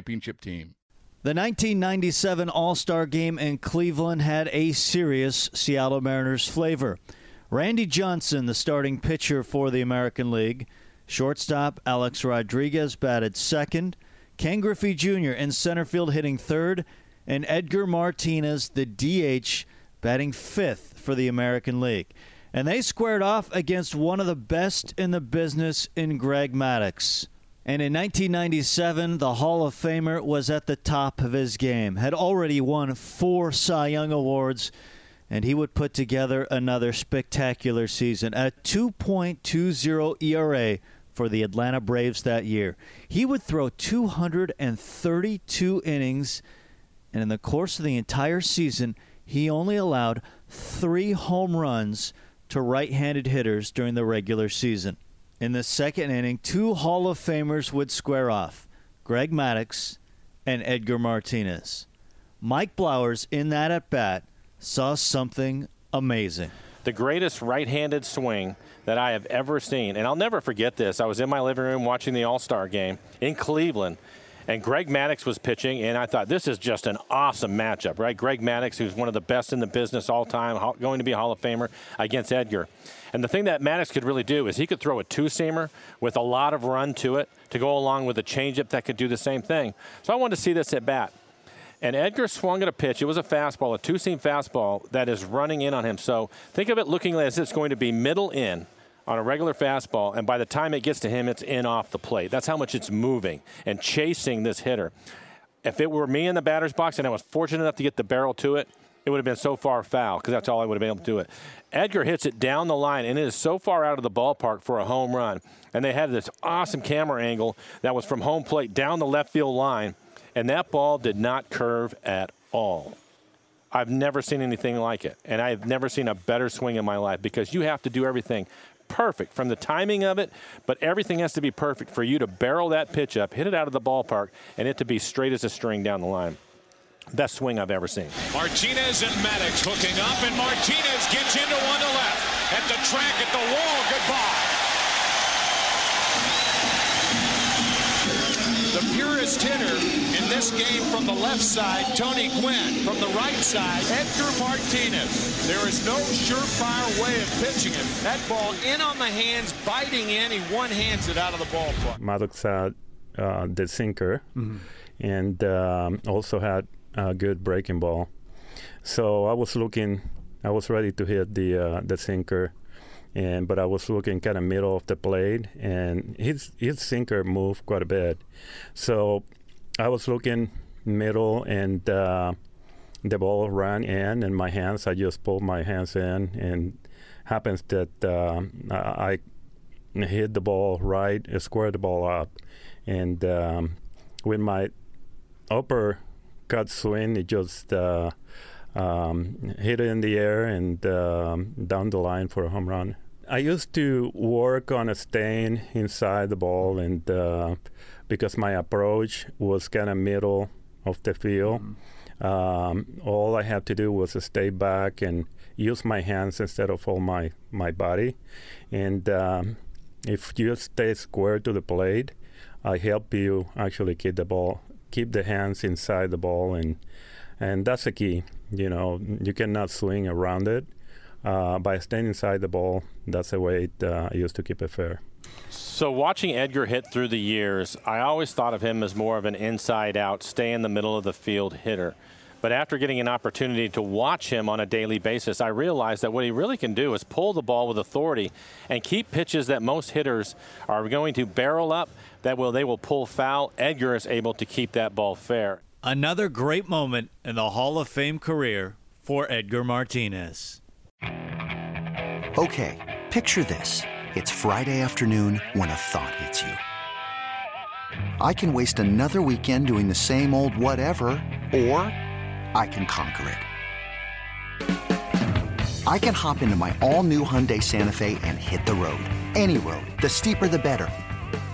championship team. The 1997 All Star game in Cleveland had a serious Seattle Mariners flavor. Randy Johnson, the starting pitcher for the American League, shortstop Alex Rodriguez batted second, Ken Griffey Jr. in center field hitting third, and Edgar Martinez, the DH, batting fifth for the American League and they squared off against one of the best in the business in Greg Maddux. And in 1997, the Hall of Famer was at the top of his game, had already won four Cy Young Awards, and he would put together another spectacular season. A 2.20 ERA for the Atlanta Braves that year. He would throw 232 innings, and in the course of the entire season, he only allowed three home runs to right handed hitters during the regular season. In the second inning, two Hall of Famers would square off Greg Maddux and Edgar Martinez. Mike Blowers, in that at bat, saw something amazing. The greatest right handed swing that I have ever seen. And I'll never forget this. I was in my living room watching the All Star game in Cleveland and Greg Maddux was pitching, and I thought this is just an awesome matchup, right? Greg Maddux, who's one of the best in the business all time, going to be a Hall of Famer, against Edgar. And the thing that Maddux could really do is he could throw a two seamer with a lot of run to it to go along with a changeup that could do the same thing. So I wanted to see this at bat. And Edgar swung at a pitch. It was a fastball, a two seam fastball that is running in on him. So think of it looking as it's going to be middle in on a regular fastball, and by the time it gets to him, it's in off the plate. That's how much it's moving and chasing this hitter. If it were me in the batter's box and I was fortunate enough to get the barrel to it, it would have been so far foul because that's all I would have been able to do it. Edgar hits it down the line, and it is so far out of the ballpark for a home run. And they had this awesome camera angle that was from home plate down the left field line, and that ball did not curve at all. I've never seen anything like it, and I've never seen a better swing in my life because you have to do everything perfect from the timing of it, but everything has to be perfect for you to barrel that pitch up, hit it out of the ballpark, and it to be straight as a string down the line. Best swing I've ever seen. Martinez and Maddux hooking up, and Martinez gets into one to left. At the track, at the wall, goodbye. The purest hitter in this game from the left side, Tony Gwynn. From the right side, Edgar Martinez. There is no surefire way of pitching it. That ball in on the hands, biting in. He one-hands it out of the ballpark. Maddux had uh, the sinker mm-hmm. and um, also had a good breaking ball. So I was looking, I was ready to hit the uh, the sinker and but I was looking kind of middle of the plate, and his his sinker moved quite a bit, so I was looking middle, and uh, the ball ran in, and my hands. I just pulled my hands in, and happens that uh, I hit the ball right, squared the ball up, and um, with my upper cut swing, it just uh, um, hit it in the air and um, down the line for a home run. I used to work on a stain inside the ball, and uh, because my approach was kind of middle of the field, mm-hmm. um, all I had to do was to stay back and use my hands instead of all my my body. And um, if you stay square to the plate, I help you actually keep the ball, keep the hands inside the ball, and and that's the key. You know, you cannot swing around it. Uh, by staying inside the ball, that's the way it, uh, used to keep it fair. So watching Edgar hit through the years, I always thought of him as more of an inside out, stay in the middle of the field hitter. But after getting an opportunity to watch him on a daily basis, I realized that what he really can do is pull the ball with authority and keep pitches that most hitters are going to barrel up that will they will pull foul. Edgar is able to keep that ball fair. Another great moment in the Hall of Fame career for Edgar Martinez. Okay, picture this. It's Friday afternoon when a thought hits you. I can waste another weekend doing the same old whatever, or I can conquer it. I can hop into my all new Hyundai Santa Fe and hit the road. Any road. The steeper, the better.